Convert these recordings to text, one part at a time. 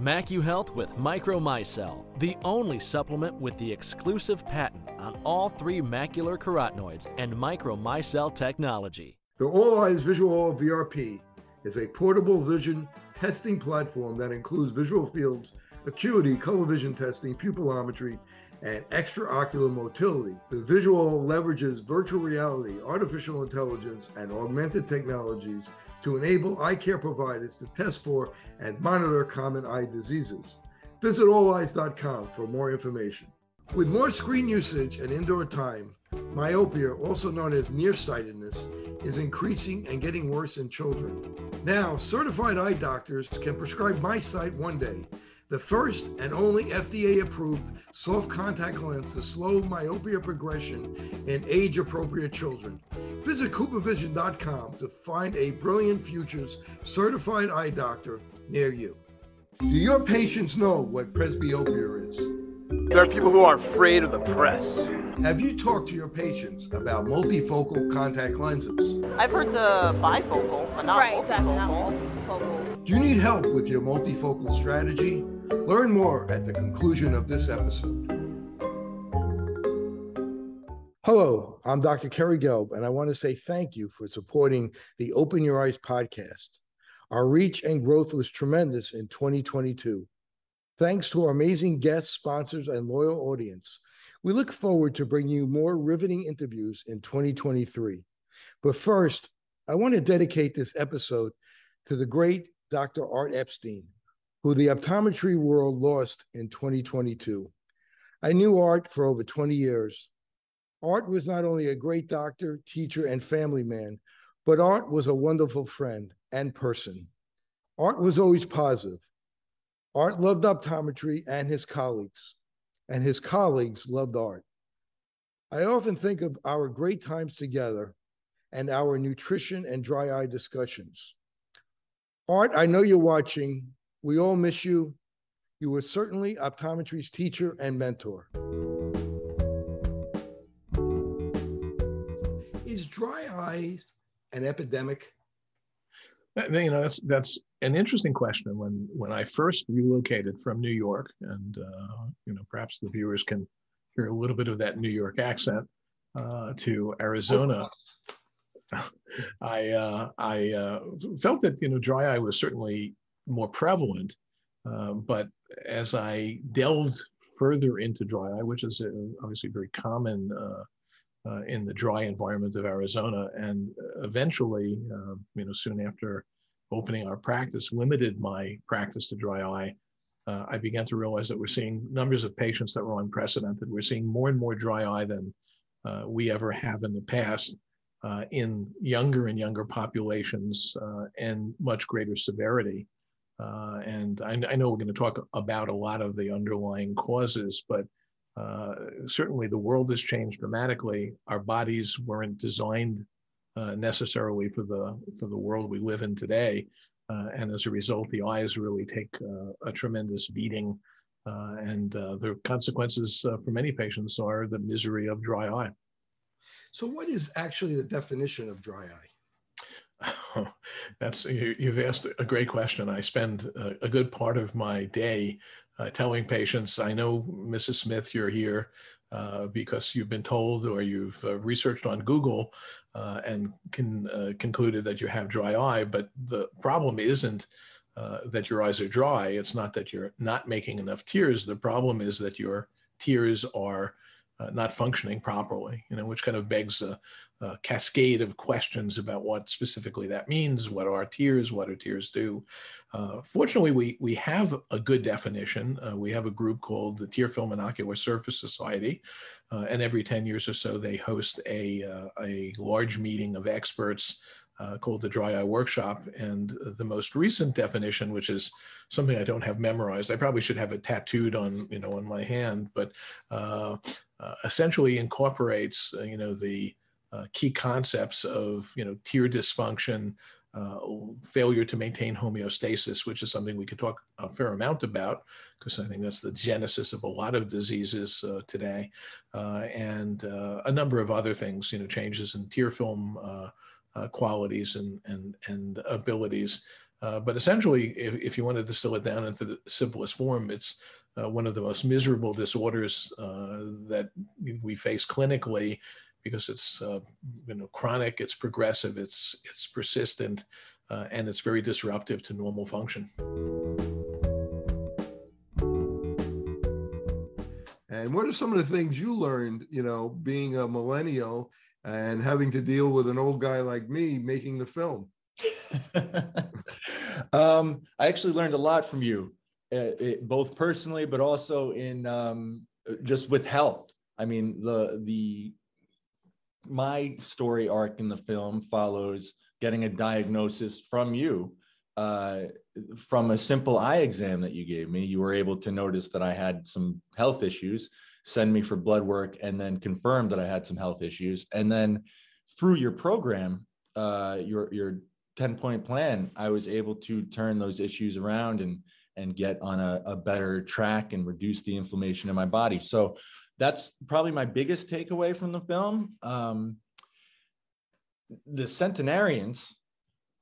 MacuHealth with Micromicelle, the only supplement with the exclusive patent on all three macular carotenoids and Micromicelle technology. The All Eyes VisuALL VRP is a portable vision testing platform that includes visual fields, acuity, color vision testing, pupillometry, and extraocular motility. The VisuALL leverages virtual reality, artificial intelligence, and augmented technologies to enable eye care providers to test for and monitor common eye diseases. Visit olleyes.com for more information. With more screen usage and indoor time, myopia, also known as nearsightedness, is increasing and getting worse in children. Now, certified eye doctors can prescribe MiSight one day, the first and only FDA approved soft contact lens to slow myopia progression in age appropriate children. Visit CooperVision.com to find a Brilliant Futures certified eye doctor near you. Do your patients know what presbyopia is? There are people who are afraid of the press. Have you talked to your patients about multifocal contact lenses? I've heard the bifocal, but not right, multifocal. exactly, not multifocal. Do you need help with your multifocal strategy? Learn more at the conclusion of this episode. Hello, I'm Dr. Kerry Gelb, and I want to say thank you for supporting the Open Your Eyes podcast. Our reach and growth was tremendous in 2022. Thanks to our amazing guests, sponsors, and loyal audience, we look forward to bringing you more riveting interviews in 2023. But first, I want to dedicate this episode to the great Dr. Art Epstein, who the optometry world lost in 2022. I knew Art for over 20 years. Art was not only a great doctor, teacher, and family man, but Art was a wonderful friend and person. Art was always positive. Art loved optometry and his colleagues, and his colleagues loved Art. I often think of our great times together and our nutrition and dry eye discussions. Art, I know you're watching. We all miss you. You were certainly optometry's teacher and mentor. Is dry eyes an epidemic? You know, that's that's an interesting question. When when I first relocated from New York, and uh, you know, perhaps the viewers can hear a little bit of that New York accent uh, to Arizona. I uh, I uh, felt that you know dry eye was certainly more prevalent, uh, but as I delved further into dry eye, which is uh, obviously very common uh, in the dry environment of Arizona, and eventually, you know, soon after opening our practice, limited my practice to dry eye. I began to realize that we're seeing numbers of patients that were unprecedented. We're seeing more and more dry eye than we ever have in the past uh, in younger and younger populations uh, and much greater severity. Uh, and I, I, know we're going to talk about a lot of the underlying causes, but uh, certainly the world has changed dramatically. Our bodies weren't designed uh, necessarily for the for the world we live in today, uh, and as a result, the eyes really take a tremendous beating. and the consequences for many patients are the misery of dry eye. So, what is actually the definition of dry eye? That's you, have asked a great question. I spend a, a good part of my day uh, telling patients, "I know, Mrs. Smith, you're here uh, because you've been told or you've uh, researched on Google uh, and can, uh, concluded that you have dry eye." But the problem isn't. Uh, that your eyes are dry. It's not that you're not making enough tears. The problem is that your tears are uh, not functioning properly, you know, which kind of begs a, a, cascade of questions about what specifically that means. What are tears? What do tears do? Uh, fortunately, we, we have a good definition. Uh, we have a group called the Tear Film and Ocular Surface Society, uh, and every 10 years or so, they host a, uh, a large meeting of experts uh, called the Dry Eye Workshop. And the most recent definition, which is something I don't have memorized, I probably should have it tattooed on, you know, on my hand, but uh, uh, essentially incorporates, uh, you know, the uh, key concepts of you know tear dysfunction, uh, failure to maintain homeostasis, which is something we could talk a fair amount about because I think that's the genesis of a lot of diseases uh, today, uh, and uh, a number of other things, you know, changes in tear film uh, qualities and and and abilities. but essentially, if, if, you want to distill it down into the simplest form, it's one of the most miserable disorders that we face clinically because it's uh, you know chronic, it's progressive, it's it's persistent, uh, and it's very disruptive to normal function. And what are some of the things you learned, you know, being a millennial and having to deal with an old guy like me making the film? um, I actually learned a lot from you, uh, it, both personally, but also in um, just with health. I mean, the the my story arc in the film follows getting a diagnosis from you uh, from a simple eye exam that you gave me. You were able to notice that I had some health issues, send me for blood work, and then confirm that I had some health issues. And then through your program, uh, your your 10 point plan, I was able to turn those issues around and and get on a, a better track and reduce the inflammation in my body. So that's probably my biggest takeaway from the film. Um, the centenarians.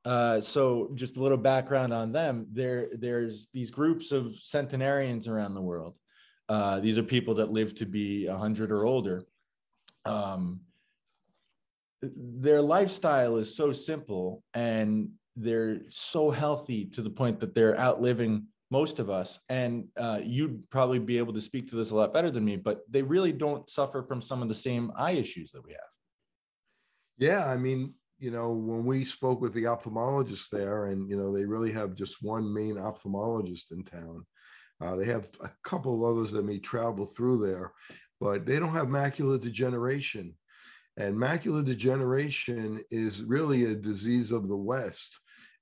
Uh, so just a little background on them. There, there's these groups of centenarians around the world. Uh, these are people that live to be 100 or older. Um, their lifestyle is so simple and they're so healthy to the point that they're outliving most of us and uh, you'd probably be able to speak to this a lot better than me but they really don't suffer from some of the same eye issues that we have. Yeah i mean you know when we spoke with the ophthalmologist there and you know they really have just one main ophthalmologist in town uh, they have a couple of others that may travel through there but they don't have macular degeneration. And macular degeneration is really a disease of the west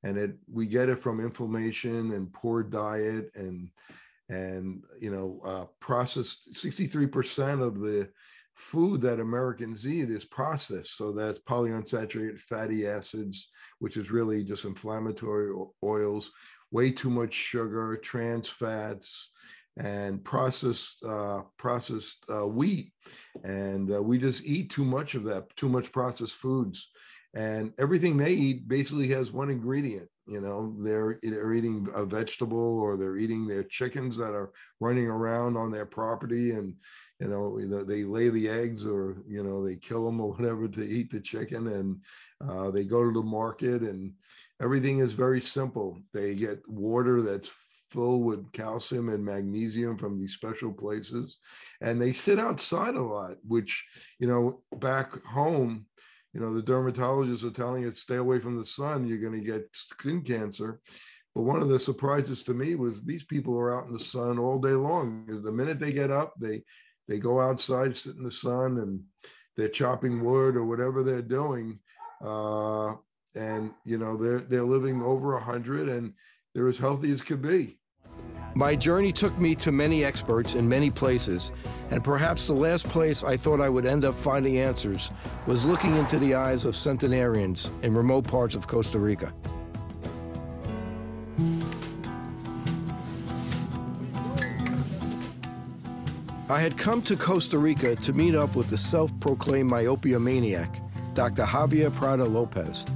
and it we get it from inflammation and poor diet and and you know uh, processed 63% of the food that americans eat is processed. So that's polyunsaturated fatty acids which is really just inflammatory oils way too much sugar trans fats and processed uh, processed uh, wheat. And uh, we just eat too much of that too much processed foods and everything they eat basically has one ingredient you know they're they're eating a vegetable or they're eating their chickens that are running around on their property and you know they lay the eggs or you know they kill them or whatever to eat the chicken and uh, they go to the market and everything is very simple. They get water that's full with calcium and magnesium from these special places and they sit outside a lot which you know back home you know, the dermatologists are telling you stay away from the sun, you're going to get skin cancer. But one of the surprises to me was these people are out in the sun all day long. The minute they get up, they they go outside, sit in the sun, and they're chopping wood or whatever they're doing. Uh, and you know, they're they're living over a hundred and they're as healthy as could be. My journey took me to many experts in many places, and perhaps the last place I thought I would end up finding answers was looking into the eyes of centenarians in remote parts of Costa Rica. I had come to Costa Rica to meet up with the self-proclaimed myopia maniac, Dr. Javier Prada Lopez.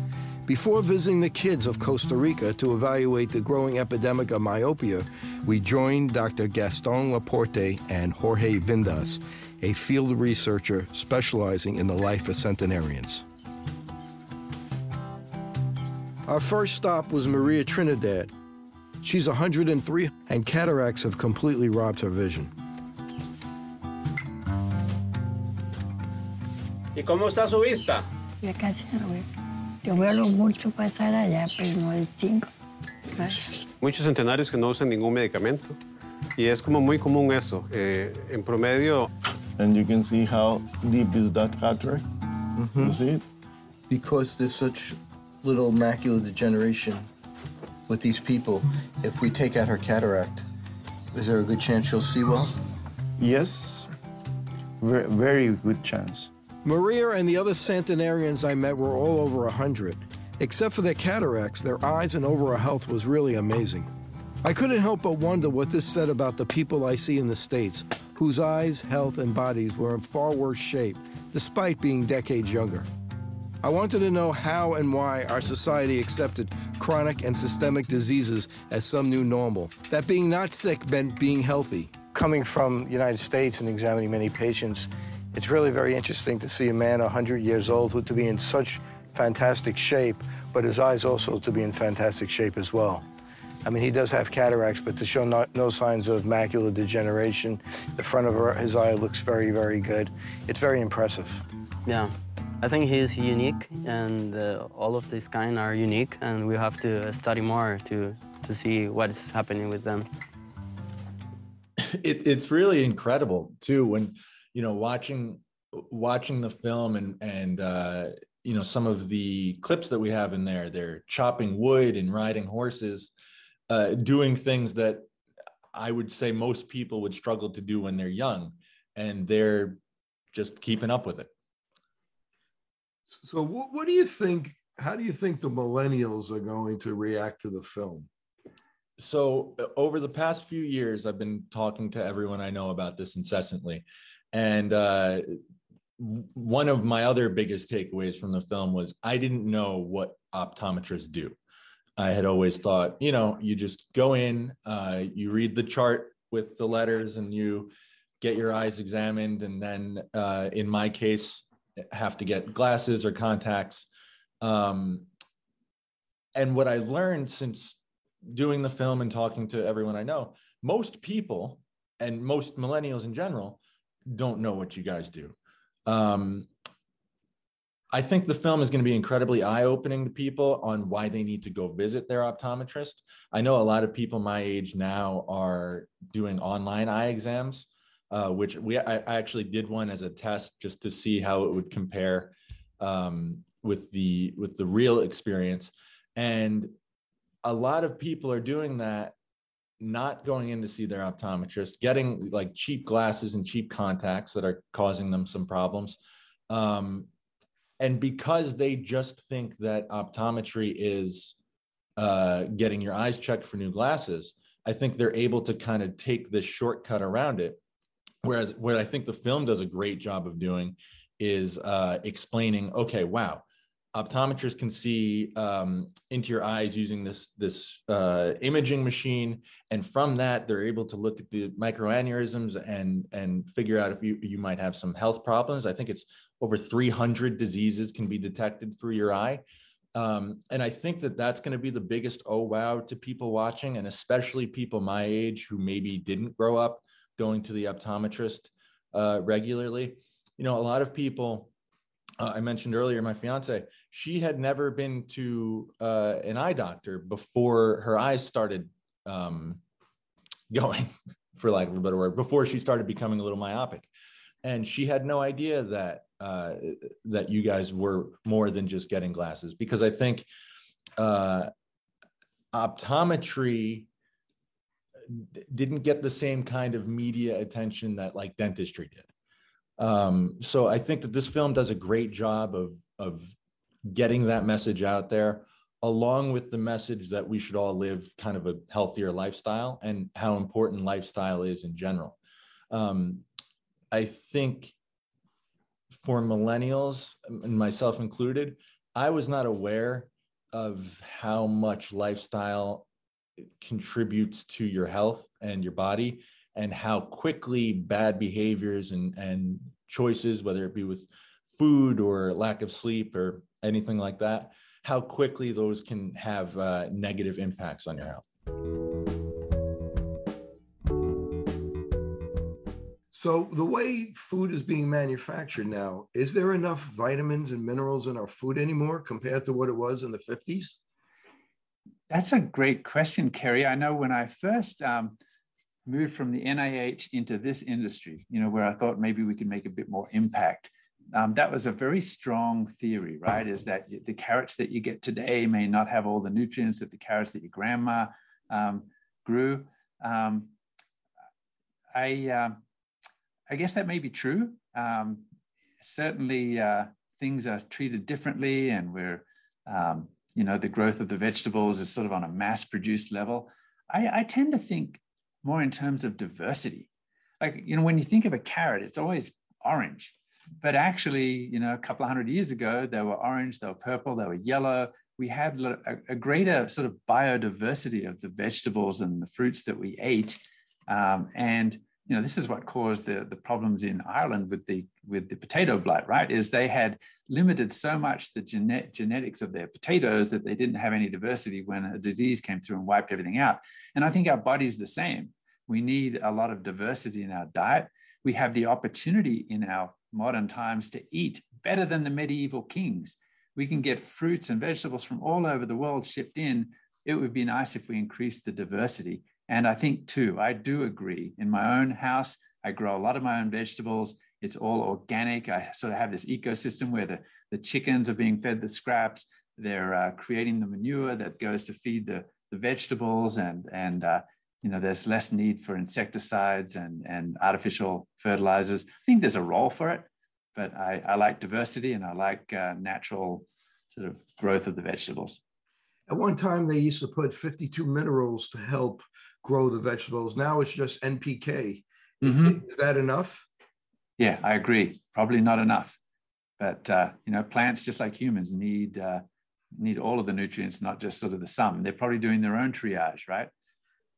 Before visiting the kids of Costa Rica to evaluate the growing epidemic of myopia, we joined Dr. Gaston Laporte and Jorge Vindas, a field researcher specializing in the life of centenarians. Our first stop was Maria Trinidad. She's 103, and cataracts have completely robbed her vision. ¿Y cómo está su vista? Ya casi no veo. Yo veo mucho pasar allá, pero no distingo. Muchos centenarios que no usan ningún medicamento. Y es como muy común eso. Eh, en promedio. And you can see how deep is that cataract. Mm -hmm. You see it? Because there's such little macular degeneration with these people, if we take out her cataract, is there a good chance she'll see well? Yes, very, very good chance. Maria and the other centenarians I met were all over 100. Except for their cataracts, their eyes and overall health was really amazing. I couldn't help but wonder what this said about the people I see in the States, whose eyes, health, and bodies were in far worse shape, despite being decades younger. I wanted to know how and why our society accepted chronic and systemic diseases as some new normal, that being not sick meant being healthy. Coming from the United States and examining many patients, it's really very interesting to see a man 100 years old who to be in such fantastic shape, but his eyes also to be in fantastic shape as well. I mean, he does have cataracts, but to show no, no signs of macular degeneration, the front of his eye looks very, very good. It's very impressive. Yeah, I think he is unique, and uh, all of this kind are unique, and we have to study more to, to see what is happening with them. It, it's really incredible too when you know watching watching the film and and uh, you know some of the clips that we have in there. They're chopping wood and riding horses uh, doing things that I would say most people would struggle to do when they're young, and they're just keeping up with it. So, what, what do you think? How do you think the millennials are going to react to the film? So, over the past few years, I've been talking to everyone I know about this incessantly. And uh, one of my other biggest takeaways from the film was I didn't know what optometrists do. I had always thought, you know, you just go in, uh, you read the chart with the letters, and you get your eyes examined, and then uh, in my case, have to get glasses or contacts. Um, and what I learned since doing the film and talking to everyone I know, most people and most millennials in general don't know what you guys do. Um, I think the film is going to be incredibly eye opening to people on why they need to go visit their optometrist. I know a lot of people my age now are doing online eye exams, uh, which we I, actually did one as a test just to see how it would compare um, with the with the real experience. And a lot of people are doing that, not going in to see their optometrist, getting like cheap glasses and cheap contacts that are causing them some problems. Um, and because they just think that optometry is uh, getting your eyes checked for new glasses i think they're able to kind of take this shortcut around it whereas what i think the film does a great job of doing is uh, explaining okay wow optometrists can see um, into your eyes using this this uh, imaging machine and from that they're able to look at the microaneurysms and and figure out if you you might have some health problems i think it's over 300 diseases can be detected through your eye. Um, and I think that that's going to be the biggest oh wow to people watching, and especially people my age who maybe didn't grow up going to the optometrist uh, regularly. You know, a lot of people, uh, I mentioned earlier, my fiance, she had never been to uh, an eye doctor before her eyes started um, going, for of a better word, before she started becoming a little myopic. And she had no idea that uh, that you guys were more than just getting glasses because I think uh, optometry didn't get the same kind of media attention that like dentistry did. Um, so I think that this film does a great job of of getting that message out there, along with the message that we should all live kind of a healthier lifestyle and how important lifestyle is in general. Um, I think for millennials and myself included, I was not aware of how much lifestyle contributes to your health and your body and how quickly bad behaviors and, and choices, whether it be with food or lack of sleep or anything like that, how quickly those can have uh, negative impacts on your health. So the way food is being manufactured now, is there enough vitamins and minerals in our food anymore compared to what it was in the 50s? That's a great question, Kerry. I know when I first um, moved from the NIH into this industry, you know, where I thought maybe we could make a bit more impact. Um, that was a very strong theory, right? Is that the carrots that you get today may not have all the nutrients that the carrots that your grandma um, grew. Um, I uh, I guess that may be true. Um, certainly uh, things are treated differently, and we're, um, you know, the growth of the vegetables is sort of on a mass produced level. I, I tend to think more in terms of diversity. Like, you know, when you think of a carrot, it's always orange. But actually, you know, a couple of hundred years ago, they were orange, they were purple, they were yellow. We had a, a greater sort of biodiversity of the vegetables and the fruits that we ate. Um, and you know, this is what caused the, the problems in Ireland with the with the potato blight, right? Is they had limited so much the genet- genetics of their potatoes that they didn't have any diversity when a disease came through and wiped everything out. And I think our body's the same. We need a lot of diversity in our diet. We have the opportunity in our modern times to eat better than the medieval kings. We can get fruits and vegetables from all over the world shipped in. It would be nice if we increased the diversity. And I think, too, I do agree. In my own house, I grow a lot of my own vegetables. It's all organic. I sort of have this ecosystem where the, the chickens are being fed the scraps. They're uh, creating the manure that goes to feed the, the vegetables. And, and uh, you know, there's less need for insecticides and, and artificial fertilizers. I think there's a role for it, but I, I like diversity and I like uh, natural sort of growth of the vegetables. At one time, they used to put 52 minerals to help grow the vegetables. Now it's just NPK. Mm-hmm. Is that enough? Yeah, I agree. Probably not enough. But uh, you know, plants just like humans need uh, need all of the nutrients, not just sort of the sum. They're probably doing their own triage, right?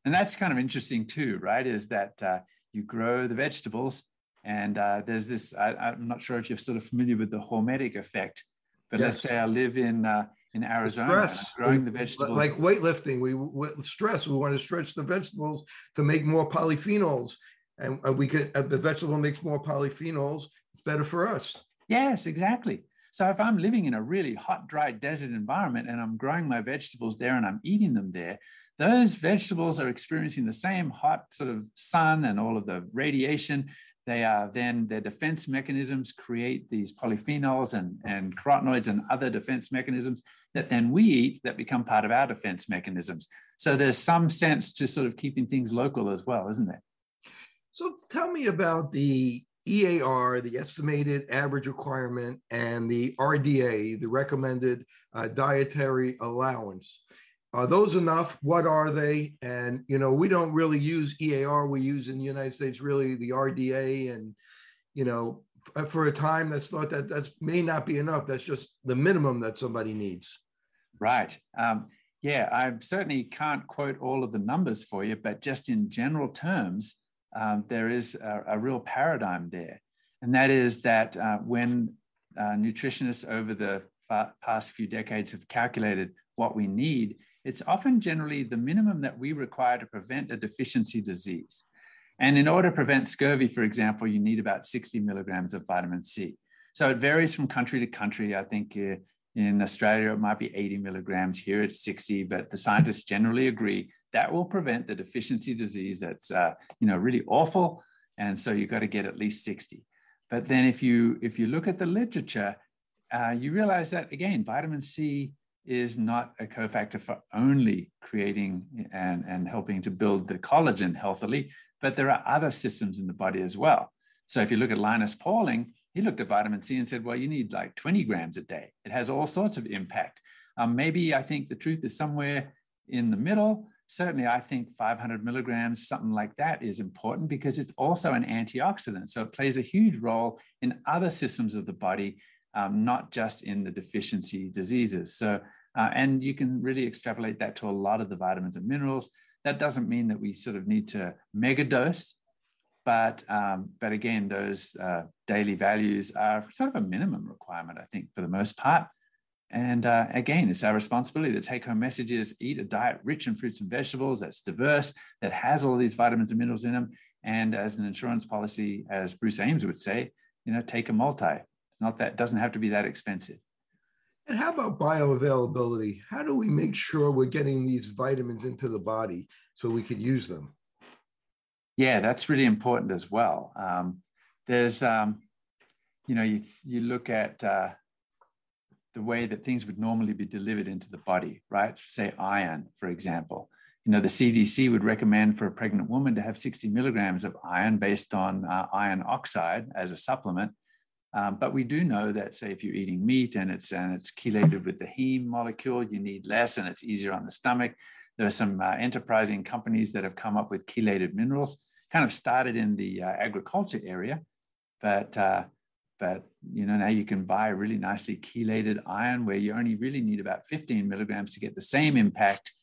And that's kind of interesting too, right? Is that uh, you grow the vegetables, and uh, there's this. I, am not sure if you're sort of familiar with the hormetic effect, but yes. let's say I live in uh, in Arizona, growing the vegetables. Like weightlifting, we with stress. We want to stretch the vegetables to make more polyphenols, and we could. The vegetable makes more polyphenols. It's better for us. Yes, exactly. So if I'm living in a really hot, dry desert environment and I'm growing my vegetables there and I'm eating them there, those vegetables are experiencing the same hot sort of sun and all of the radiation they are then their defense mechanisms create these polyphenols and, and carotenoids and other defense mechanisms that then we eat that become part of our defense mechanisms. So there's some sense to sort of keeping things local as well, isn't there? So tell me about the EAR, the estimated average requirement, and the RDA, the recommended uh, dietary allowance. Are those enough? What are they? And you know, we don't really use EAR. We use in the United States really the RDA, and you know, for a time that's thought that that's may not be enough. That's just the minimum that somebody needs. Right. Um, yeah, I certainly can't quote all of the numbers for you, but just in general terms, um, there is a, a, real paradigm there, and that is that uh, when uh, nutritionists over the past few decades have calculated what we need it's often generally the minimum that we require to prevent a deficiency disease. And in order to prevent scurvy, for example, you need about 60 milligrams of vitamin C. So it varies from country to country. I think uh, in Australia, it might be 80 milligrams. Here it's 60, but the scientists generally agree that will prevent the deficiency disease that's uh, you know really awful. And so you've got to get at least 60. But then if you if you look at the literature, uh, you realize that again, vitamin C is not a cofactor for only creating and, and helping to build the collagen healthily, but there are other systems in the body as well. So if you look at Linus Pauling, he looked at vitamin C and said, well, you need like 20 grams a day. It has all sorts of impact. Um, maybe I think the truth is somewhere in the middle. Certainly, I think 500 milligrams, something like that, is important because it's also an antioxidant. So it plays a huge role in other systems of the body um, not just in the deficiency diseases. So, uh, and you can really extrapolate that to a lot of the vitamins and minerals. That doesn't mean that we sort of need to mega dose, but um, but again, those uh, daily values are sort of a minimum requirement, I think, for the most part. And uh, again, it's our responsibility to take home messages, eat a diet rich in fruits and vegetables that's diverse, that has all these vitamins and minerals in them. And as an insurance policy, as Bruce Ames would say, you know, take a multi. Not that doesn't have to be that expensive. And how about bioavailability? How do we make sure we're getting these vitamins into the body so we can use them? Yeah, that's really important as well. Um, there's, um, you know, you, you look at uh, the way that things would normally be delivered into the body, right? Say iron, for example. You know, the CDC would recommend for a pregnant woman to have 60 milligrams of iron based on uh, iron oxide as a supplement. Um, but we do know that, say, if you're eating meat and it's and it's chelated with the heme molecule, you need less, and it's easier on the stomach. There are some uh, enterprising companies that have come up with chelated minerals. Kind of started in the uh, agriculture area, but uh, but you know now you can buy really nicely chelated iron where you only really need about 15 milligrams to get the same impact,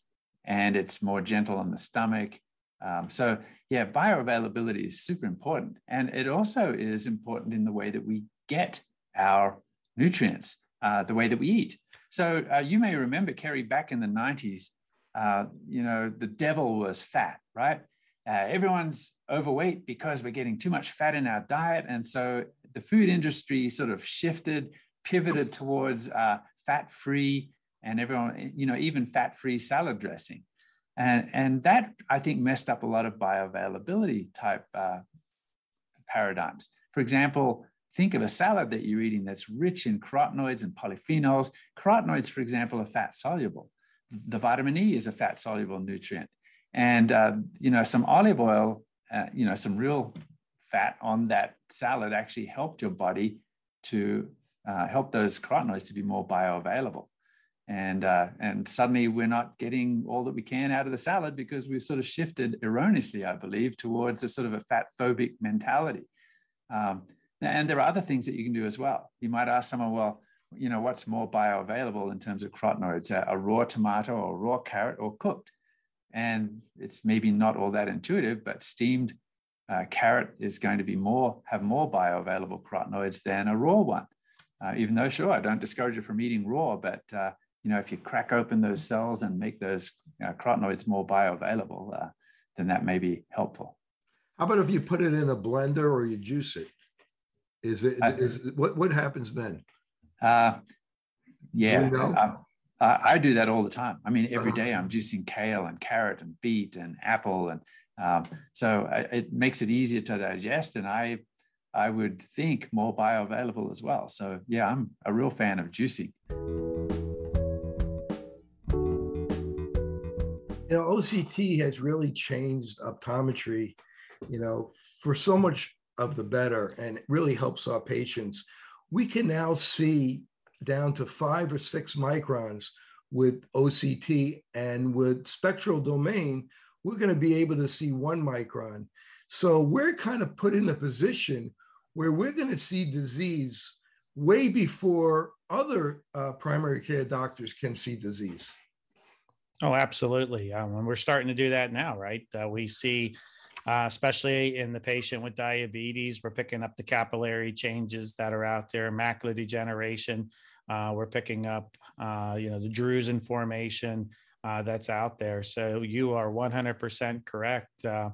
and it's more gentle on the stomach. Um, so yeah, bioavailability is super important, and it also is important in the way that we get our nutrients, uh, the way that we eat. So uh, you may remember, Kerry, back in the 90s, uh, you know, the devil was fat, right? Uh, everyone's overweight because we're getting too much fat in our diet. And so the food industry sort of shifted, pivoted towards uh, fat free, and everyone, you know, even fat free salad dressing. And, and that, I think, messed up a lot of bioavailability type uh, paradigms. For example, Think of a salad that you're eating that's rich in carotenoids and polyphenols. Carotenoids, for example, are fat soluble. The vitamin E is a fat soluble nutrient. And, uh, you know, some olive oil, uh, you know, some real fat on that salad actually helped your body to uh, help those carotenoids to be more bioavailable. And, uh, and suddenly we're not getting all that we can out of the salad because we've sort of shifted erroneously, I believe, towards a sort of a fat phobic mentality. Um, and there are other things that you can do as well. You might ask someone, well, you know, what's more bioavailable in terms of carotenoids, a, a raw tomato or raw carrot or cooked? And it's maybe not all that intuitive, but steamed uh, carrot is going to be more, have more bioavailable carotenoids than a raw one. Uh, even though, sure, I don't discourage you from eating raw, but uh, you know, if you crack open those cells and make those uh, carotenoids more bioavailable, uh, then that may be helpful. How about if you put it in a blender or you juice it? Is it is what what happens then? Uh, yeah, you know? I, I, do that all the time. I mean, every day I'm juicing kale and carrot and beet and apple, and um, so I, it makes it easier to digest. And I I would think more bioavailable as well. So yeah, I'm a real fan of juicing. You know, OCT has really changed optometry. You know, for so much of the better and it really helps our patients. We can now see down to five or six microns with OCT and with spectral domain, we're going to be able to see one micron. So we're kind of put in a position where we're going to see disease way before other uh, primary care doctors can see disease. Oh, absolutely. Um, and we're starting to do that now, right? Uh, we see uh, especially in the patient with diabetes. We're picking up the capillary changes that are out there, macular degeneration. Uh, we're picking up, uh, you know, the drusen formation uh, that's out there. So you are 100% correct. Uh,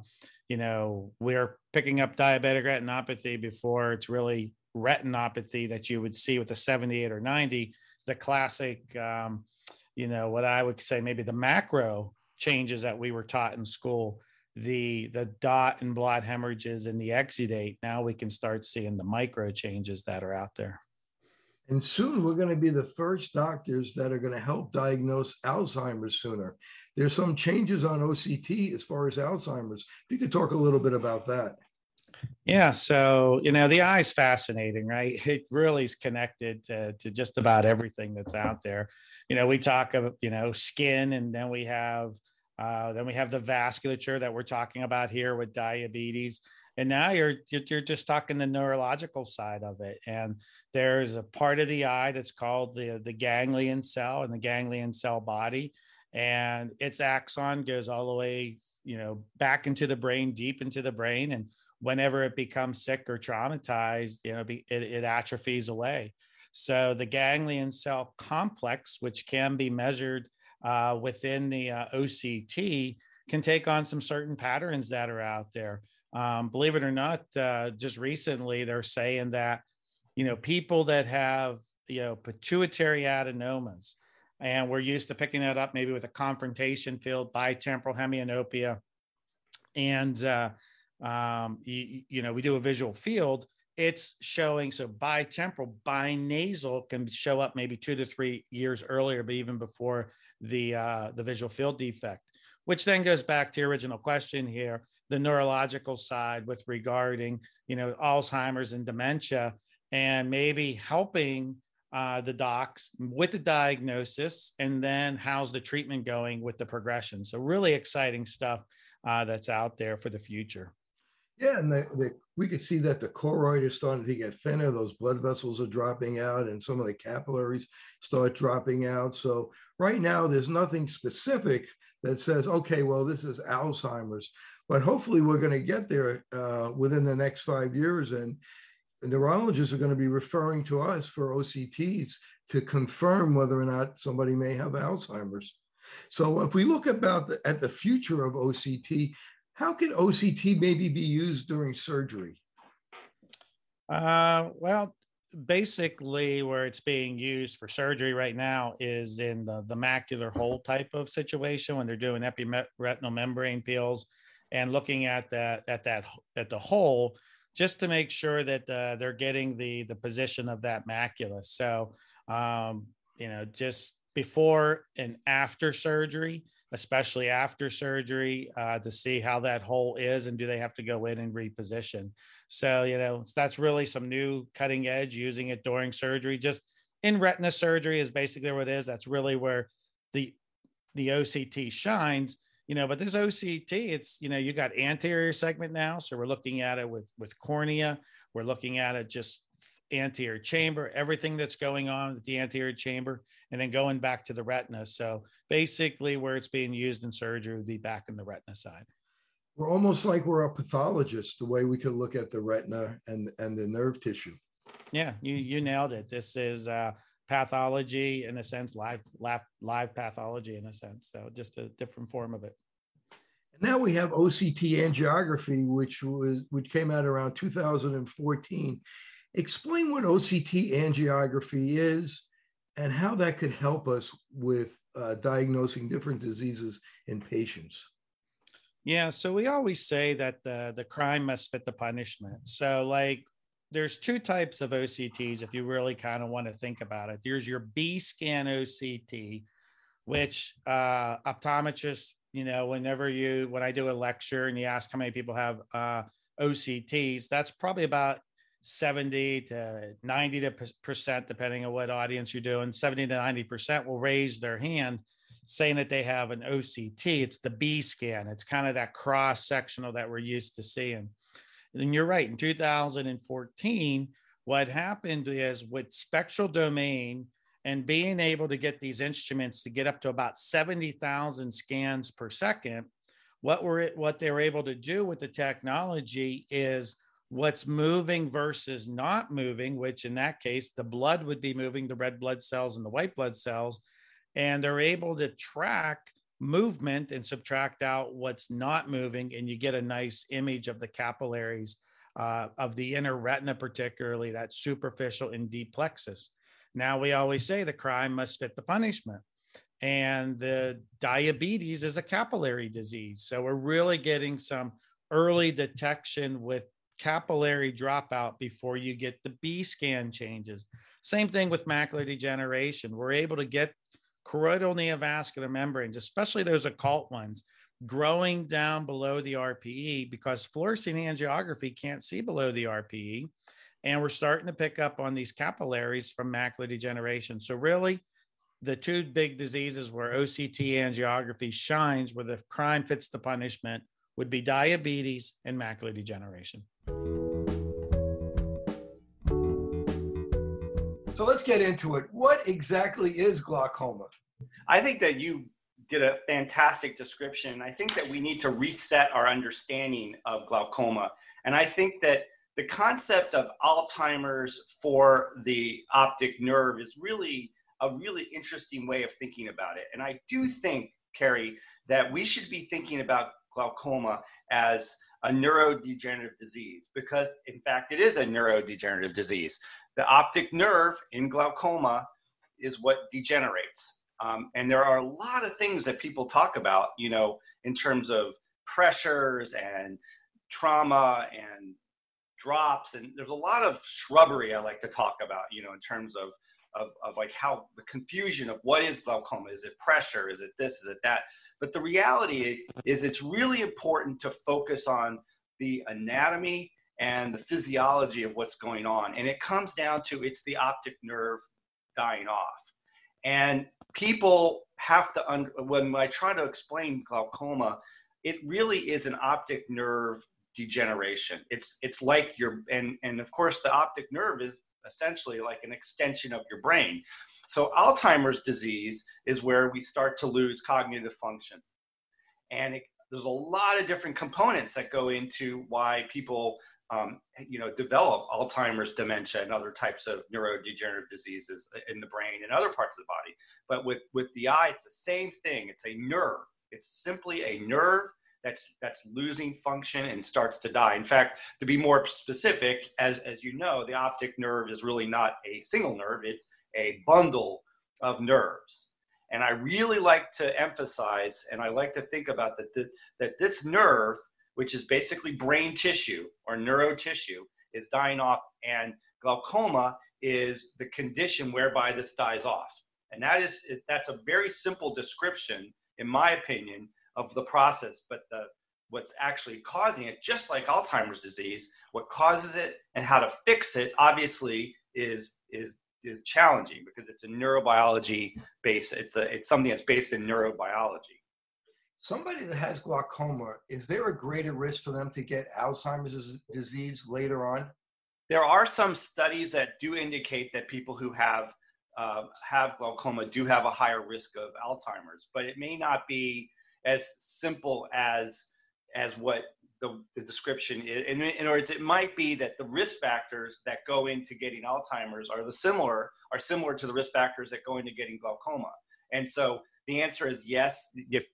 you know, we're picking up diabetic retinopathy before it's really retinopathy that you would see with the 78 or 90. The classic, um, you know, what I would say maybe the macro changes that we were taught in school the the dot and blot hemorrhages and the exudate now we can start seeing the micro changes that are out there. And soon we're going to be the first doctors that are going to help diagnose alzheimer's sooner. There's some changes on oct as far as alzheimer's. If you could talk a little bit about that. Yeah so you know the eye's fascinating right? It really is connected to, to just about everything that's out there. You know we talk of you know skin and then we have uh, then we have the vasculature that we're talking about here with diabetes. And now you're you're just talking the neurological side of it. And there's a part of the eye that's called the the ganglion cell and the ganglion cell body. And its axon goes all the way, you know, back into the brain, deep into the brain. And whenever it becomes sick or traumatized, you know, it, it atrophies away. So the ganglion cell complex, which can be measured uh, within the uh, OCT can take on some certain patterns that are out there. Um, believe it or not, uh, just recently they're saying that you know people that have you know pituitary adenomas, and we're used to picking that up maybe with a confrontation field bitemporal hemianopia, and uh, um, you, you know we do a visual field it's showing so bitemporal binasal can show up maybe two to three years earlier but even before the uh, the visual field defect, which then goes back to your original question here, the neurological side with regarding you know Alzheimer's and dementia. and maybe helping uh, the docs with the diagnosis and then how's the treatment going with the progression. So, really exciting stuff uh, that's out there for the future. Yeah, and the, the, we could see that the choroid is starting to get thinner. Those blood vessels are dropping out, and some of the capillaries start dropping out. So right now, there's nothing specific that says, okay, well, this is Alzheimer's, but hopefully, we're going to get there uh, within the next five years, and neurologists are going to be referring to us for OCTs to confirm whether or not somebody may have Alzheimer's. So if we look about the, at the future of OCT, how can OCT maybe be used during surgery? Uh, well, basically, where it's being used for surgery right now is in the, the macular hole type of situation when they're doing epiretinal membrane peels and looking at that at that at the hole just to make sure that uh, they're getting the the position of that macula. So, um, you know, just before and after surgery, especially after surgery, uh, to see how that hole is and do they have to go in and reposition. So, you know, that's really some new cutting edge using it during surgery. Just in retina surgery is basically what it is. That's really where the the OCT shines. You know, but this OCT, it's you know, you got anterior segment now, so we're looking at it with with cornea. We're looking at it just anterior chamber, everything that's going on with the anterior chamber, and then going back to the retina. So basically, where it's being used in surgery would be back in the retina side. We're almost like we're a pathologist, the way we could look at the retina and, and the nerve tissue. Yeah, you you nailed it. This is uh, pathology in a sense, live, live live pathology in a sense. So just a different form of it. And now we have OCT angiography, which was which came out around 2014. Explain what OCT angiography is and how that could help us with uh, diagnosing different diseases in patients. Yeah, so we always say that the, the crime must fit the punishment. So, like, there's two types of OCTs if you really kind of want to think about it. There's your B scan OCT, which uh, optometrists, you know, whenever you, when I do a lecture and you ask how many people have uh, OCTs, that's probably about 70 to 90 to percent, depending on what audience you're doing, 70 to 90 percent will raise their hand saying that they have an OCT. It's the B scan. It's kind of that cross sectional that we're used to seeing. And you're right. In 2014, what happened is with spectral domain and being able to get these instruments to get up to about 70,000 scans per second, what we're what they were able to do with the technology is what's moving versus not moving, which in that case, the blood would be moving, the red blood cells and the white blood cells. And they're able to track movement and subtract out what's not moving. And you get a nice image of the capillaries uh, of the inner retina, particularly that superficial and deep plexus. Now, we always say the crime must fit the punishment. And the diabetes is a capillary disease. So we're really getting some early detection with capillary dropout before you get the B scan changes. Same thing with macular degeneration. We're able to get choroidal neovascular membranes, especially those occult ones, growing down below the RPE because fluorescein angiography can't see below the RPE. And we're starting to pick up on these capillaries from macular degeneration. So, really, the two big diseases where OCT angiography shines, where the crime fits the punishment, would be diabetes and macular degeneration. So let's get into it. What exactly is glaucoma? I think that you did a fantastic description. I think that we need to reset our understanding of glaucoma. And I think that the concept of Alzheimer's for the optic nerve is really a really interesting way of thinking about it. And I do think, Kerry, that we should be thinking about glaucoma as a neurodegenerative disease because, in fact, it is a neurodegenerative disease. The optic nerve in glaucoma is what degenerates. Um, and there are a lot of things that people talk about, you know, in terms of pressures and trauma and drops. And there's a lot of shrubbery I like to talk about, you know, in terms of, of, of like how the confusion of what is glaucoma? Is it pressure? Is it this? Is it that? But the reality is, it's really important to focus on the anatomy and the physiology of what's going on. And it comes down to it's the optic nerve dying off. And people have to, when I try to explain glaucoma, it really is an optic nerve degeneration. It's, it's like your, and, and of course, the optic nerve is essentially like an extension of your brain. So Alzheimer's disease is where we start to lose cognitive function. And it, there's a lot of different components that go into why people um, you know develop alzheimer's dementia and other types of neurodegenerative diseases in the brain and other parts of the body but with with the eye it's the same thing it's a nerve it's simply a nerve that's that's losing function and starts to die in fact to be more specific as as you know the optic nerve is really not a single nerve it's a bundle of nerves and I really like to emphasize, and I like to think about that, that, that this nerve, which is basically brain tissue or neuro tissue, is dying off, and glaucoma is the condition whereby this dies off. And that is that's a very simple description, in my opinion, of the process. But the what's actually causing it, just like Alzheimer's disease, what causes it and how to fix it, obviously, is is is challenging because it's a neurobiology base. It's the it's something that's based in neurobiology. Somebody that has glaucoma, is there a greater risk for them to get Alzheimer's disease later on? There are some studies that do indicate that people who have uh, have glaucoma do have a higher risk of Alzheimer's, but it may not be as simple as as what the, the description is. In, in other words, it might be that the risk factors that go into getting Alzheimer's are the similar are similar to the risk factors that go into getting glaucoma. And so the answer is yes. If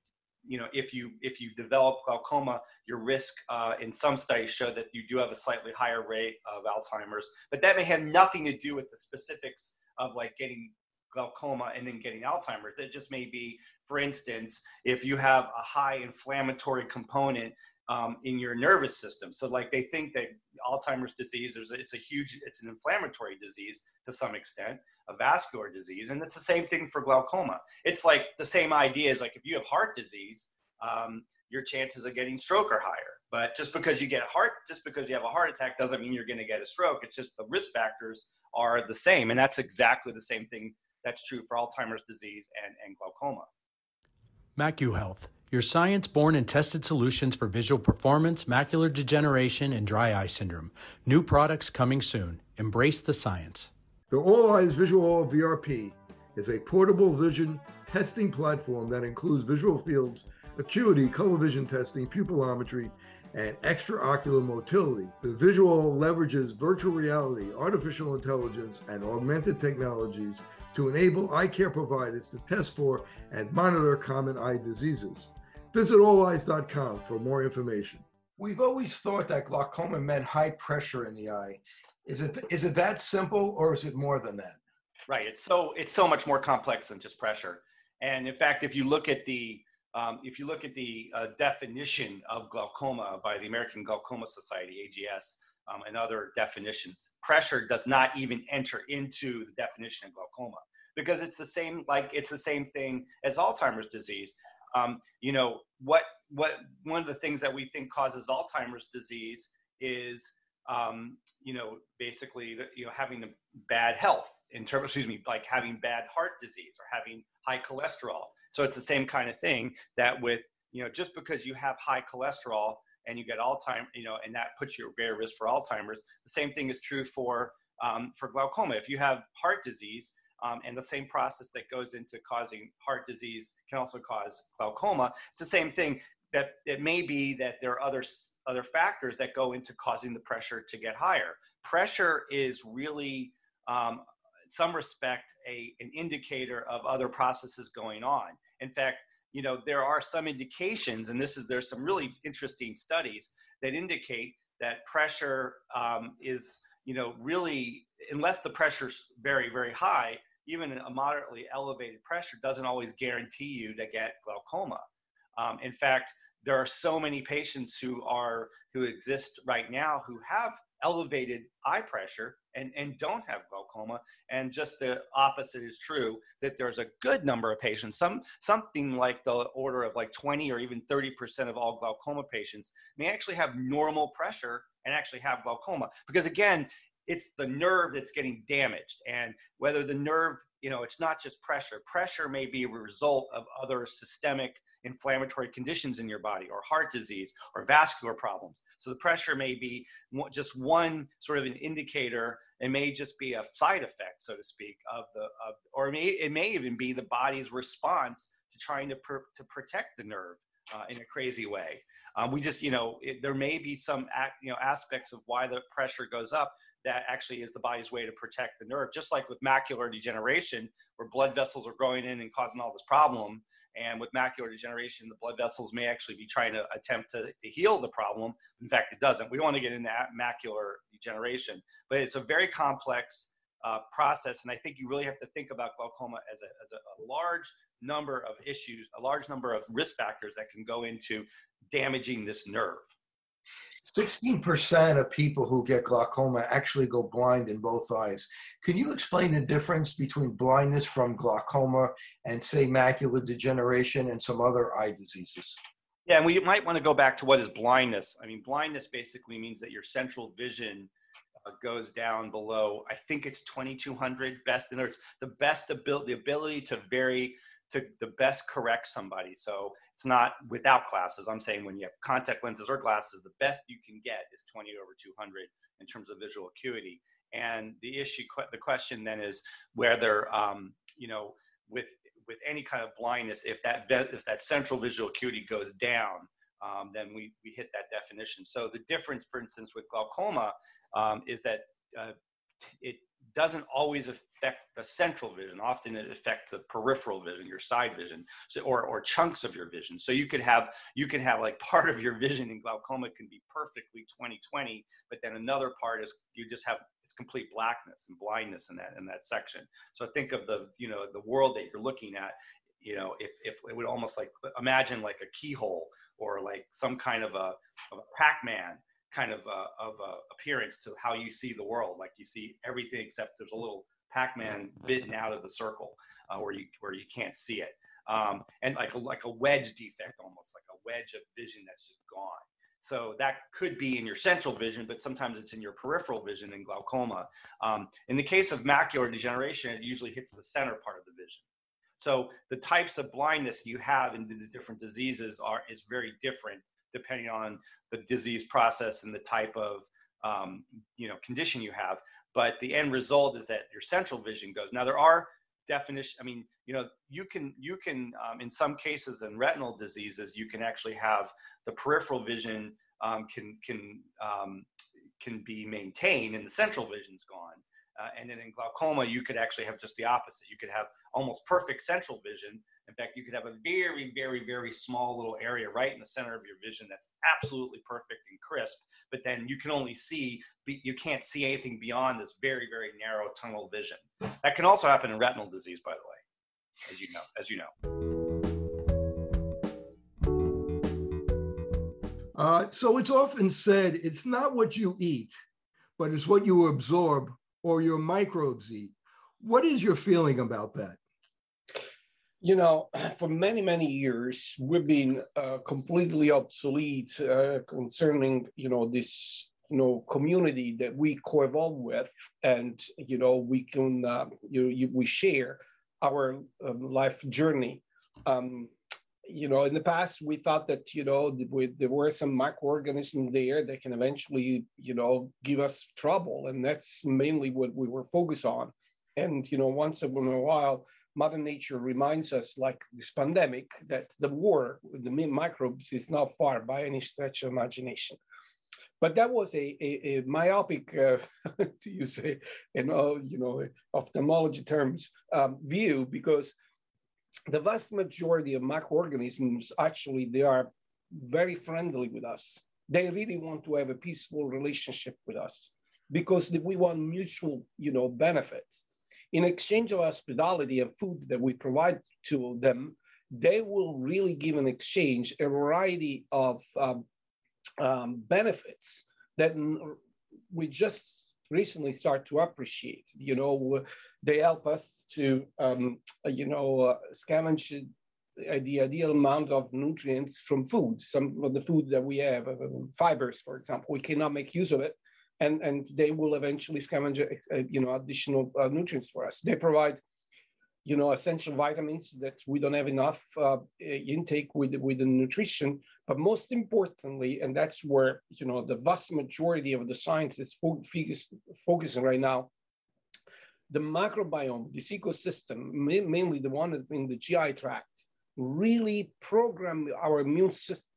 you know if you if you develop glaucoma, your risk uh, in some studies show that you do have a slightly higher rate of Alzheimer's, but that may have nothing to do with the specifics of like getting glaucoma and then getting Alzheimer's. It just may be, for instance, if you have a high inflammatory component um, in your nervous system. So like they think that Alzheimer's disease is it's a huge it's an inflammatory disease to some extent, a vascular disease, and it's the same thing for glaucoma. It's like the same idea as like if you have heart disease, um, your chances of getting stroke are higher. But just because you get heart, just because you have a heart attack doesn't mean you're going to get a stroke. It's just the risk factors are the same, and that's exactly the same thing that's true for Alzheimer's disease and, and glaucoma. MacuHealth your science born and tested solutions for visual performance, macular degeneration, and dry eye syndrome. New products coming soon. Embrace the science. The Olleyes VisuALL VRP is a portable vision testing platform that includes VisuALL fields, acuity, color vision testing, pupillometry, and extraocular motility. The visual leverages virtual reality, artificial intelligence, and augmented technologies to enable eye care providers to test for and monitor common eye diseases. Visit olleyes.com for more information. We've always thought that glaucoma meant high pressure in the eye. Is it is it that simple or is it more than that? Right. It's so it's so much more complex than just pressure. And in fact, if you look at the um, if you look at the uh, definition of glaucoma by the American Glaucoma Society (AGS) um, and other definitions, pressure does not even enter into the definition of glaucoma because it's the same like it's the same thing as Alzheimer's disease. Um, you know what what one of the things that we think causes alzheimer's disease is um, you know basically you know having bad health in terms excuse me like having bad heart disease or having high cholesterol. So it's the same kind of thing that with you know just because you have high cholesterol and you get alzheimer's you know and that puts you at greater risk for alzheimer's the same thing is true for um, for glaucoma if you have heart disease um, and the same process that goes into causing heart disease can also cause glaucoma. It's the same thing that it may be that there are other, other factors that go into causing the pressure to get higher. Pressure is really, um, in some respect, a, an indicator of other processes going on. In fact, you know, there are some indications, and this is, there's some really interesting studies that indicate that pressure um, is, you know, really, unless the pressure's very, very high, even a moderately elevated pressure doesn't always guarantee you to get glaucoma. Um, in fact, there are so many patients who are who exist right now who have elevated eye pressure and, and don't have glaucoma. And just the opposite is true that there's a good number of patients, some something like the order of like 20 or even 30% of all glaucoma patients may actually have normal pressure and actually have glaucoma. Because again, it's the nerve that's getting damaged. And whether the nerve, you know, it's not just pressure. Pressure may be a result of other systemic inflammatory conditions in your body or heart disease or vascular problems. So the pressure may be just one sort of an indicator. It may just be a side effect, so to speak, of the, of, or it may, it may even be the body's response to trying to, to protect the nerve uh, in a crazy way. Um, we just, you know, it, there may be some, act, you know, aspects of why the pressure goes up that actually is the body's way to protect the nerve. Just like with macular degeneration, where blood vessels are growing in and causing all this problem. And with macular degeneration, the blood vessels may actually be trying to attempt to, to heal the problem. In fact, it doesn't. We don't want to get into macular degeneration, but it's a very complex uh, process. And I think you really have to think about glaucoma as a, as a, a large number of issues, a large number of risk factors that can go into damaging this nerve. 16% of people who get glaucoma actually go blind in both eyes. Can you explain the difference between blindness from glaucoma and, say, macular degeneration and some other eye diseases? Yeah, and we might want to go back to what is blindness. I mean, blindness basically means that your central vision uh, goes down below, I think it's 2200 best, in it's the best ability, the ability to very to the best correct somebody. So it's not without glasses. I'm saying when you have contact lenses or glasses, the best you can get is 20 over 200 in terms of visual acuity. And the issue, the question then is whether, um, you know, with with any kind of blindness, if that if that central visual acuity goes down, um, then we we hit that definition. So the difference, for instance, with glaucoma, um, is that uh, it doesn't always affect the central vision. Often it affects the peripheral vision, your side vision, so, or, or chunks of your vision. So you could have you could have like part of your vision in glaucoma can be perfectly 20/20, but then another part is you just have it's complete blackness and blindness in that in that section. So think of the you know the world that you're looking at. You know, if, if it would almost like imagine like a keyhole or like some kind of a, of a Pac-Man kind of uh, of uh, appearance to how you see the world. Like you see everything except there's a little Pac-Man bitten out of the circle uh, where you where you can't see it, um, and like a, like a wedge defect, almost like a wedge of vision that's just gone. So that could be in your central vision, but sometimes it's in your peripheral vision in glaucoma. Um, in the case of macular degeneration, it usually hits the center part of the vision. So the types of blindness you have in the different diseases are is very different depending on the disease process and the type of um, you know condition you have but the end result is that your central vision goes now there are definition i mean you know you can you can um, in some cases in retinal diseases you can actually have the peripheral vision um, can can um, can be maintained and the central vision's gone uh, and then in glaucoma, you could actually have just the opposite. You could have almost perfect central vision. In fact, you could have a very, very, very small little area right in the center of your vision that's absolutely perfect and crisp. But then you can only see, you can't see anything beyond this very, very narrow tunnel vision. That can also happen in retinal disease, by the way, as you know. As you know. Uh, so it's often said it's not what you eat, but it's what you absorb or your microbes eat. What is your feeling about that? You know, for many, many years, we've been uh, completely obsolete uh, concerning, you know, this, you know, community that we co-evolve with, and you know, we can, uh, you, you, we share our um, life journey. Um, you know, in the past, we thought that, you know, there were some microorganisms there that can eventually, you know, give us trouble. And that's mainly what we were focused on. And, you know, once in a while, Mother Nature reminds us, like this pandemic, that the war with the microbes is not far by any stretch of imagination. But that was a, a, a myopic, uh, to use a, you know, ophthalmology terms, um, view, because the vast majority of microorganisms actually they are very friendly with us they really want to have a peaceful relationship with us because we want mutual you know benefits in exchange of hospitality and food that we provide to them they will really give in exchange a variety of um, um, benefits that we just recently start to appreciate. You know, they help us to, um, you know, uh, scavenge the ideal amount of nutrients from food. Some of the food that we have, uh, fibers, for example, we cannot make use of it, and and they will eventually scavenge, uh, you know, additional uh, nutrients for us. They provide, you know, essential vitamins that we don't have enough uh, intake with with the nutrition. But most importantly, and that's where you know the vast majority of the science is focus, focusing right now. The microbiome, this ecosystem, mainly the one in the GI tract, really program our immune system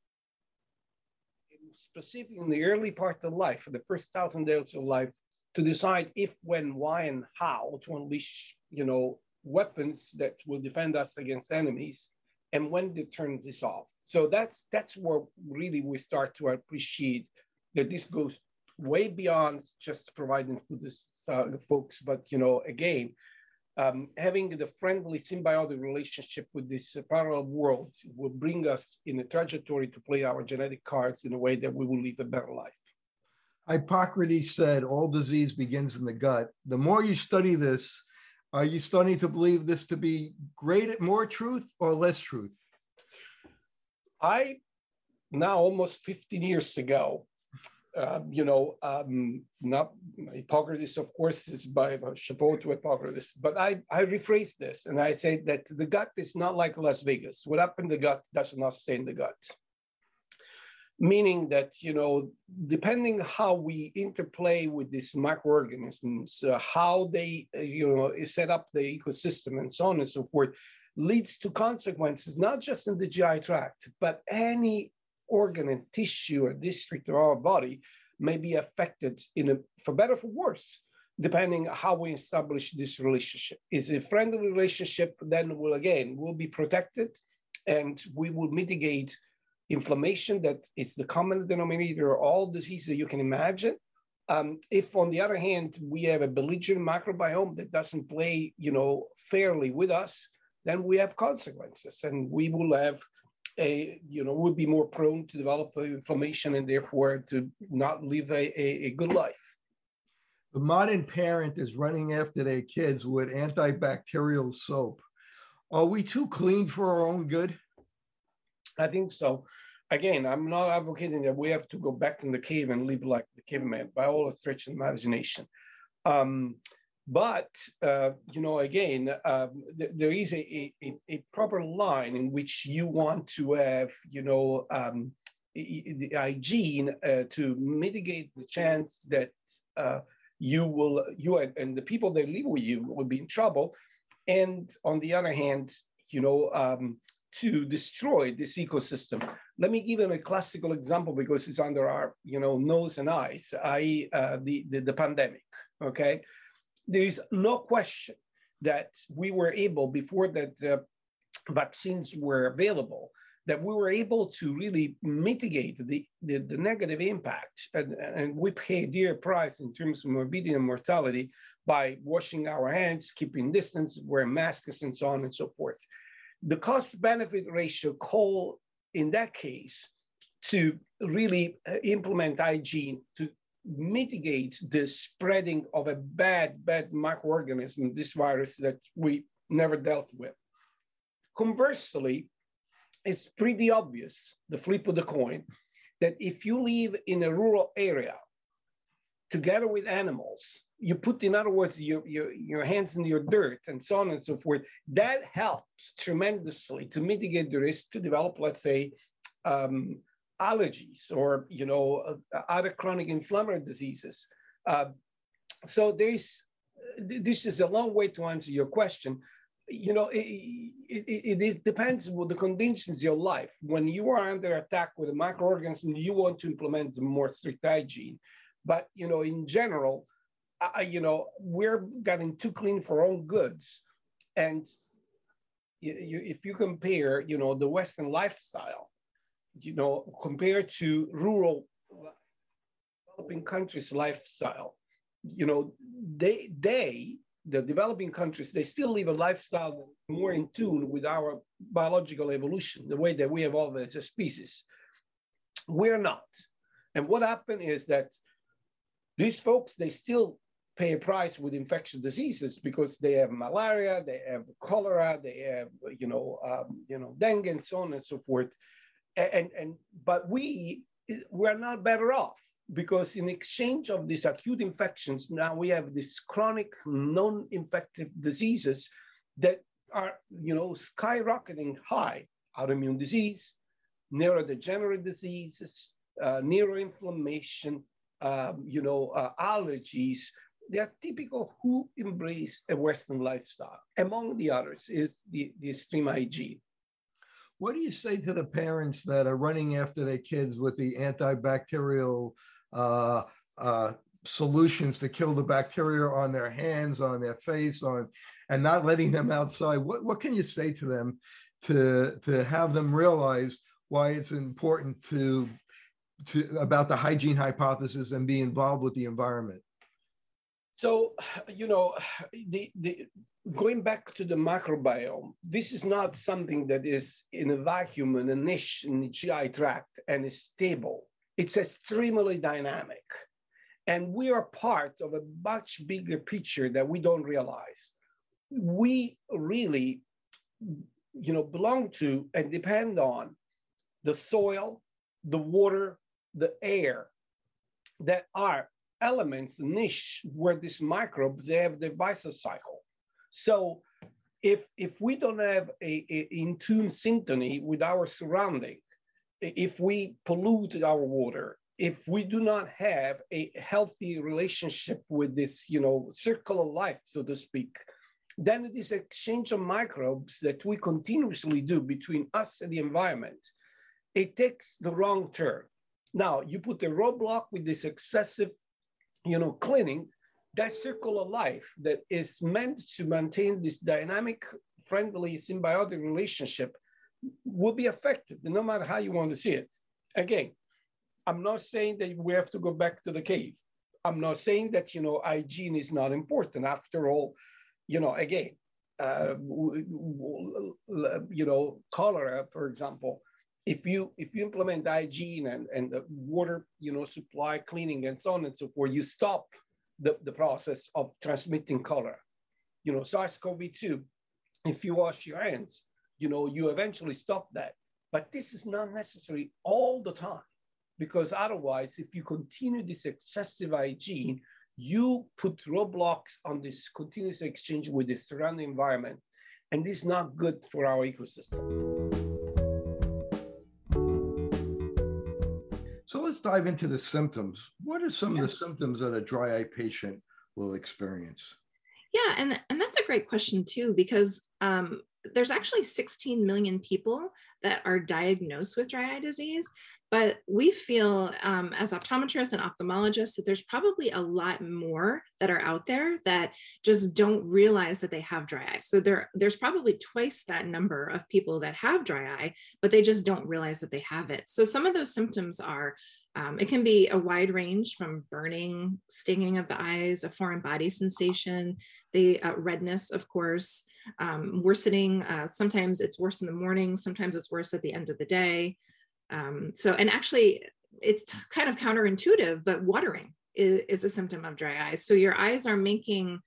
specifically in the early part of life, for the first thousand days of life, to decide if, when, why, and how to unleash, you know, weapons that will defend us against enemies, and when to turn this off. So that's that's where really we start to appreciate that this goes way beyond just providing food to uh, folks, but you know, again, um, having the friendly symbiotic relationship with this uh, parallel world will bring us in a trajectory to play our genetic cards in a way that we will live a better life. Hippocrates said all disease begins in the gut. The more you study this, are you starting to believe this to be great, more truth or less truth? I now almost 15 years ago um, you know, um, not Hippocrates, of course, is by chapeau to Hippocrates, but I, I rephrase this and I say that the gut is not like Las Vegas. What happened in the gut does not stay in the gut. Meaning that, you know, depending how we interplay with these microorganisms, uh, how they, uh, you know, set up the ecosystem and so on and so forth, leads to consequences, not just in the GI tract, but any organ and tissue or district of our body may be affected in a, for better for worse, depending how we establish this relationship. Is a friendly relationship, then we'll again will be protected and we will mitigate inflammation that is the common denominator of all diseases you can imagine. Um, if on the other hand we have a belligerent microbiome that doesn't play you know fairly with us then we have consequences and we will have a you know would be more prone to develop inflammation and therefore to not live a, a, a good life. The modern parent is running after their kids with antibacterial soap. Are we too clean for our own good? I think so. Again, I'm not advocating that we have to go back in the cave and live like the caveman by all stretch of imagination. Um, but uh, you know, again, um, th- there is a, a, a, proper line in which you want to have, you know, um, the hygiene uh, to mitigate the chance that uh, you will, you and the people that live with you will be in trouble, and on the other hand, you know, um, to destroy this ecosystem. Let me give you a classical example because it's under our, you know, nose and eyes. i.e., uh, the, the the pandemic. Okay there is no question that we were able, before that uh, vaccines were available, that we were able to really mitigate the, the, the negative impact. And, and, we pay a dear price in terms of morbidity and mortality by washing our hands, keeping distance, wearing masks, and so on and so forth. The cost benefit ratio call in that case to really uh, implement hygiene, to mitigate the spreading of a bad, bad microorganism, this virus that we never dealt with. Conversely, it's pretty obvious, the flip of the coin, that if you live in a rural area together with animals, you put, in other words, your, your, your hands in your dirt and so on and so forth, that helps tremendously to mitigate the risk to develop, let's say, um, allergies or you know uh, other chronic inflammatory diseases. Uh, so there's this is a long way to answer your question. You know, it, it, it depends on the conditions of your life. When you are under attack with a microorganism, you want to implement more strict hygiene. But you know, in general, you know, we're getting too clean for our own goods, and you, you, if you compare, you know, the Western lifestyle you know, compared to rural developing countries' lifestyle, you know, they they the developing countries they still live a lifestyle more in tune with our biological evolution, the way that we evolved as a species. We're not. And what happened is that these folks they still pay a price with infectious diseases because they have malaria, they have cholera, they have you know um, you know dengue and so on and so forth, and and but we we're not better off because in exchange of these acute infections, now we have these chronic non-infective diseases that are you know skyrocketing high: autoimmune disease, neurodegenerative diseases, uh, neuroinflammation, um, you know, uh, allergies, they are typical who embrace a Western lifestyle. Among the others is the, the extreme hygiene. What do you say to the parents that are running after their kids with the antibacterial uh, uh, solutions to kill the bacteria on their hands, on their face, on and not letting them outside? What what can you say to them to to have them realize why it's important to to about the hygiene hypothesis and be involved with the environment? So, you know, the, the, going back to the microbiome, this is not something that is in a vacuum in a niche in the GI tract and is stable. It's extremely dynamic. And we are part of a much bigger picture that we don't realize. We really, you know, belong to and depend on the soil, the water, the air that are elements, niche, where these microbes, they have the vital cycle. So if, if we don't have a, a in tune synchrony with our surrounding, if we pollute our water, if we do not have a healthy relationship with this, you know, circle of life, so to speak, then this exchange of microbes that we continuously do between us and the environment, it takes the wrong turn. Now you put a roadblock with this excessive you know, cleaning, that circle of life that is meant to maintain this dynamic, friendly, symbiotic relationship will be affected no matter how you want to see it. Again, I'm not saying that we have to go back to the cave. I'm not saying that, you know, hygiene is not important. After all, you know, again, uh, you know, cholera, for example, if you if you implement hygiene and, and the water you know supply cleaning and so on and so forth you stop the, the process of transmitting cholera you know sars-cov-2 if you wash your hands you know you eventually stop that. But this is not necessary all the time because otherwise if you continue this excessive hygiene you put roadblocks on this continuous exchange with the surrounding environment. And this is not good for our ecosystem dive into the symptoms. What are some of the symptoms that a dry eye patient will experience? Yeah, and, and that's a great question too, because um, there's actually 16 million people that are diagnosed with dry eye disease, but we feel um, as optometrists and ophthalmologists that there's probably a lot more that are out there that just don't realize that they have dry eye. So there, there's probably twice that number of people that have dry eye, but they just don't realize that they have it. So some of those symptoms are um, it can be a wide range from burning, stinging of the eyes, a foreign body sensation, the uh, redness, of course, um, worsening. Uh, sometimes it's worse in the morning, sometimes it's worse at the end of the day. Um, so, and actually, it's kind of counterintuitive, but watering is, is a symptom of dry eyes. So, your eyes are making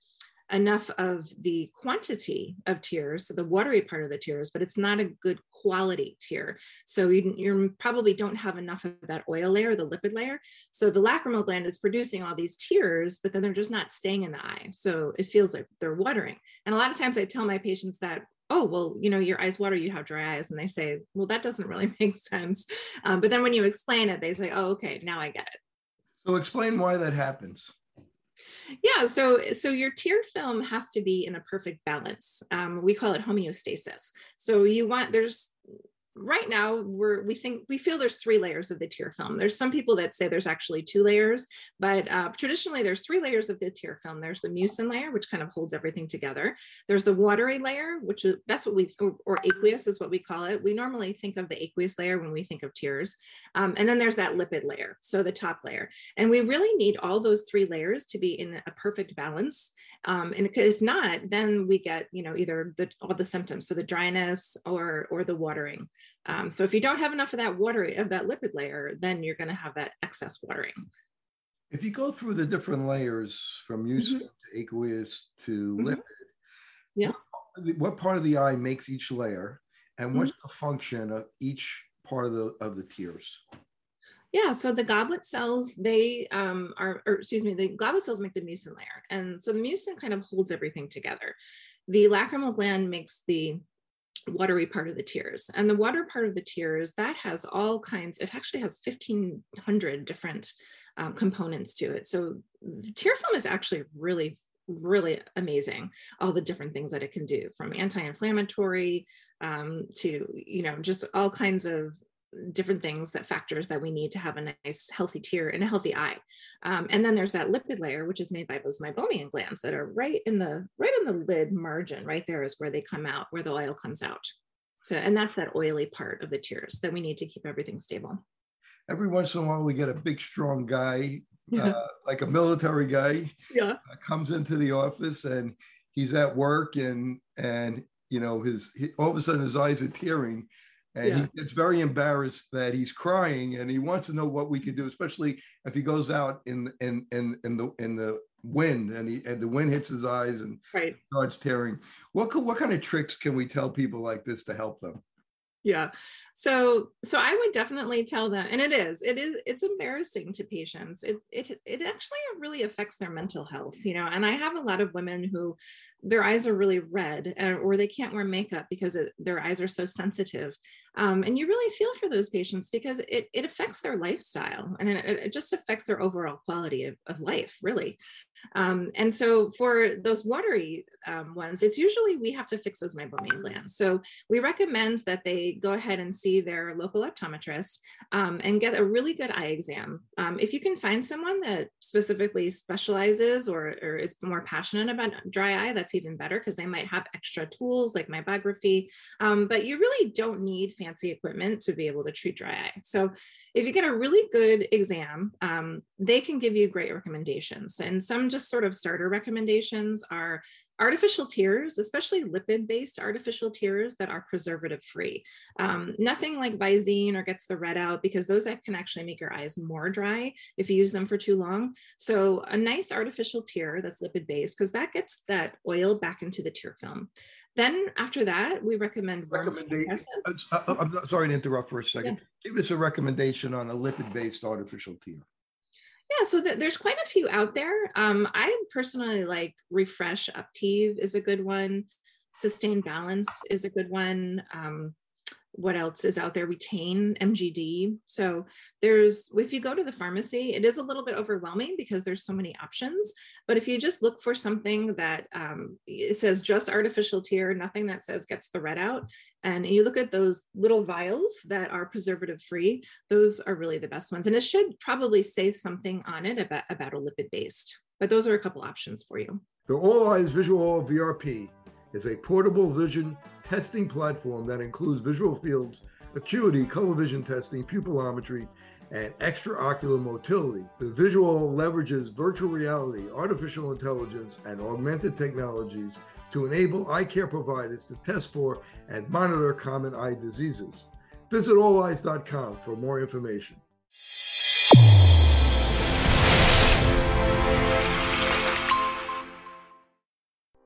enough of the quantity of tears, so the watery part of the tears, but it's not a good quality tear. So you, you probably don't have enough of that oil layer, the lipid layer. So the lacrimal gland is producing all these tears, but then they're just not staying in the eye. So it feels like they're watering. And a lot of times I tell my patients that oh well you know your eyes water you have dry eyes and they say well that doesn't really make sense um, but then when you explain it they say oh okay now i get it so explain why that happens yeah, so so your tear film has to be in a perfect balance. Um, we call it homeostasis. So you want there's right now we're we think we feel there's three layers of the tear film. There's some people that say there's actually two layers but uh, traditionally there's three layers of the tear film. There's the mucin layer which kind of holds everything together. There's the watery layer which is that's what we or, or aqueous is what we call it. We normally think of the aqueous layer when we think of tears. Um, and then there's that lipid layer so the top layer. And we really need all those three layers to be in a perfect balance. Um, and if not then we get you know either the all the symptoms so the dryness or or the watering um, so if you don't have enough of that water of that lipid layer, then you're going to have that excess watering. If you go through the different layers from mucin to aqueous to lipid, yeah. what, what part of the eye makes each layer, and what's the function of each part of the of the tears? Yeah, so the goblet cells, they um, are, or excuse me, the goblet cells make the mucin layer. And so the mucin kind of holds everything together. The lacrimal gland makes the watery part of the tears. And the water part of the tears, that has all kinds, it actually has 1,500 different um, components to it. So the tear film is actually really really amazing all the different things that it can do from anti-inflammatory um, to you know just all kinds of different things that factors that we need to have a nice healthy tear and a healthy eye. Um, and then there's that lipid layer which is made by those meibomian glands that are right in the right on the lid margin right there is where they come out where the oil comes out. So and that's that oily part of the tears that we need to keep everything stable. Every once in a while we get a big strong guy Yeah. uh, like a military guy yeah. uh, comes into the office and he's at work and and you know his he, all of a sudden his eyes are tearing and Yeah. he gets very embarrassed that he's crying and he wants to know what we can do especially if he goes out in in in, in the in the wind and he and the wind hits his eyes and right. starts tearing. What could, what kind of tricks can we tell people like this to help them? Yeah. So so i would definitely tell them and it is it is it's embarrassing to patients. It it, it actually really affects their mental health you know and i have a lot of women who their eyes are really red uh, or they can't wear makeup because it, their eyes are so sensitive. Um, and you really feel for those patients because it, it affects their lifestyle and it, it just affects their overall quality of, of life really. Um, and so for those watery um, ones it's usually we have to fix those meibomian glands. So we recommend that they go ahead and see their local optometrist um, and get a really good eye exam. Um, if you can find someone that specifically specializes or, or is more passionate about dry eye that's even better because they might have extra tools like meibography um, but you really don't need fancy equipment to be able to treat dry eye. So if you get a really good exam um, they can give you great recommendations. And some just sort of starter recommendations are artificial tears, especially lipid based artificial tears that are preservative free. Um, nothing like Visine or gets the red out because those can actually make your eyes more dry if you use them for too long. So a nice artificial tear that's lipid based because that gets that oil back into the tear film. Then after that, we recommend warm Recommenda- presses. Uh, I'm sorry to interrupt for a second. Give us a recommendation on a lipid-based artificial tear. Yeah, so th- there's quite a few out there. Um, I personally like Refresh Optive is a good one. Systane Balance is a good one. Um, what else is out there? Retaine MGD. So there's if you go to the pharmacy, it is a little bit overwhelming because there's so many options. But if you just look for something that um, it says just artificial tear, nothing that says gets the red out, and you look at those little vials that are preservative free, those are really the best ones. And it should probably say something on it about, about a lipid based. But those are a couple options for you. The All Eyes Visual VRP is a portable vision testing platform that includes visual fields, acuity, color vision testing, pupillometry, and extraocular motility. The VisuALL leverages virtual reality, artificial intelligence, and augmented technologies to enable eye care providers to test for and monitor common eye diseases. Visit olleyes.com for more information.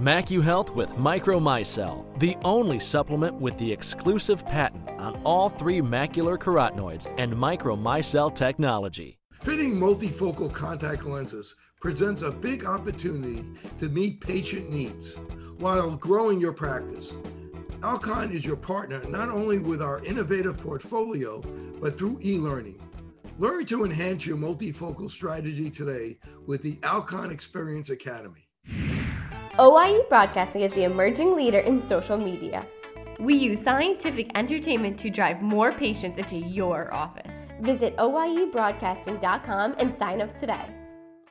MacuHealth with Micromicelle, the only supplement with the exclusive patent on all three macular carotenoids and Micromicelle technology. Fitting multifocal contact lenses presents a big opportunity to meet patient needs while growing your practice. Alcon is your partner not only with our innovative portfolio, but through e learning. Learn to enhance your multifocal strategy today with the Alcon Experience Academy. OIE Broadcasting is the emerging leader in social media. We use scientific entertainment to drive more patients into your office. Visit OIEBroadcasting.com and sign up today.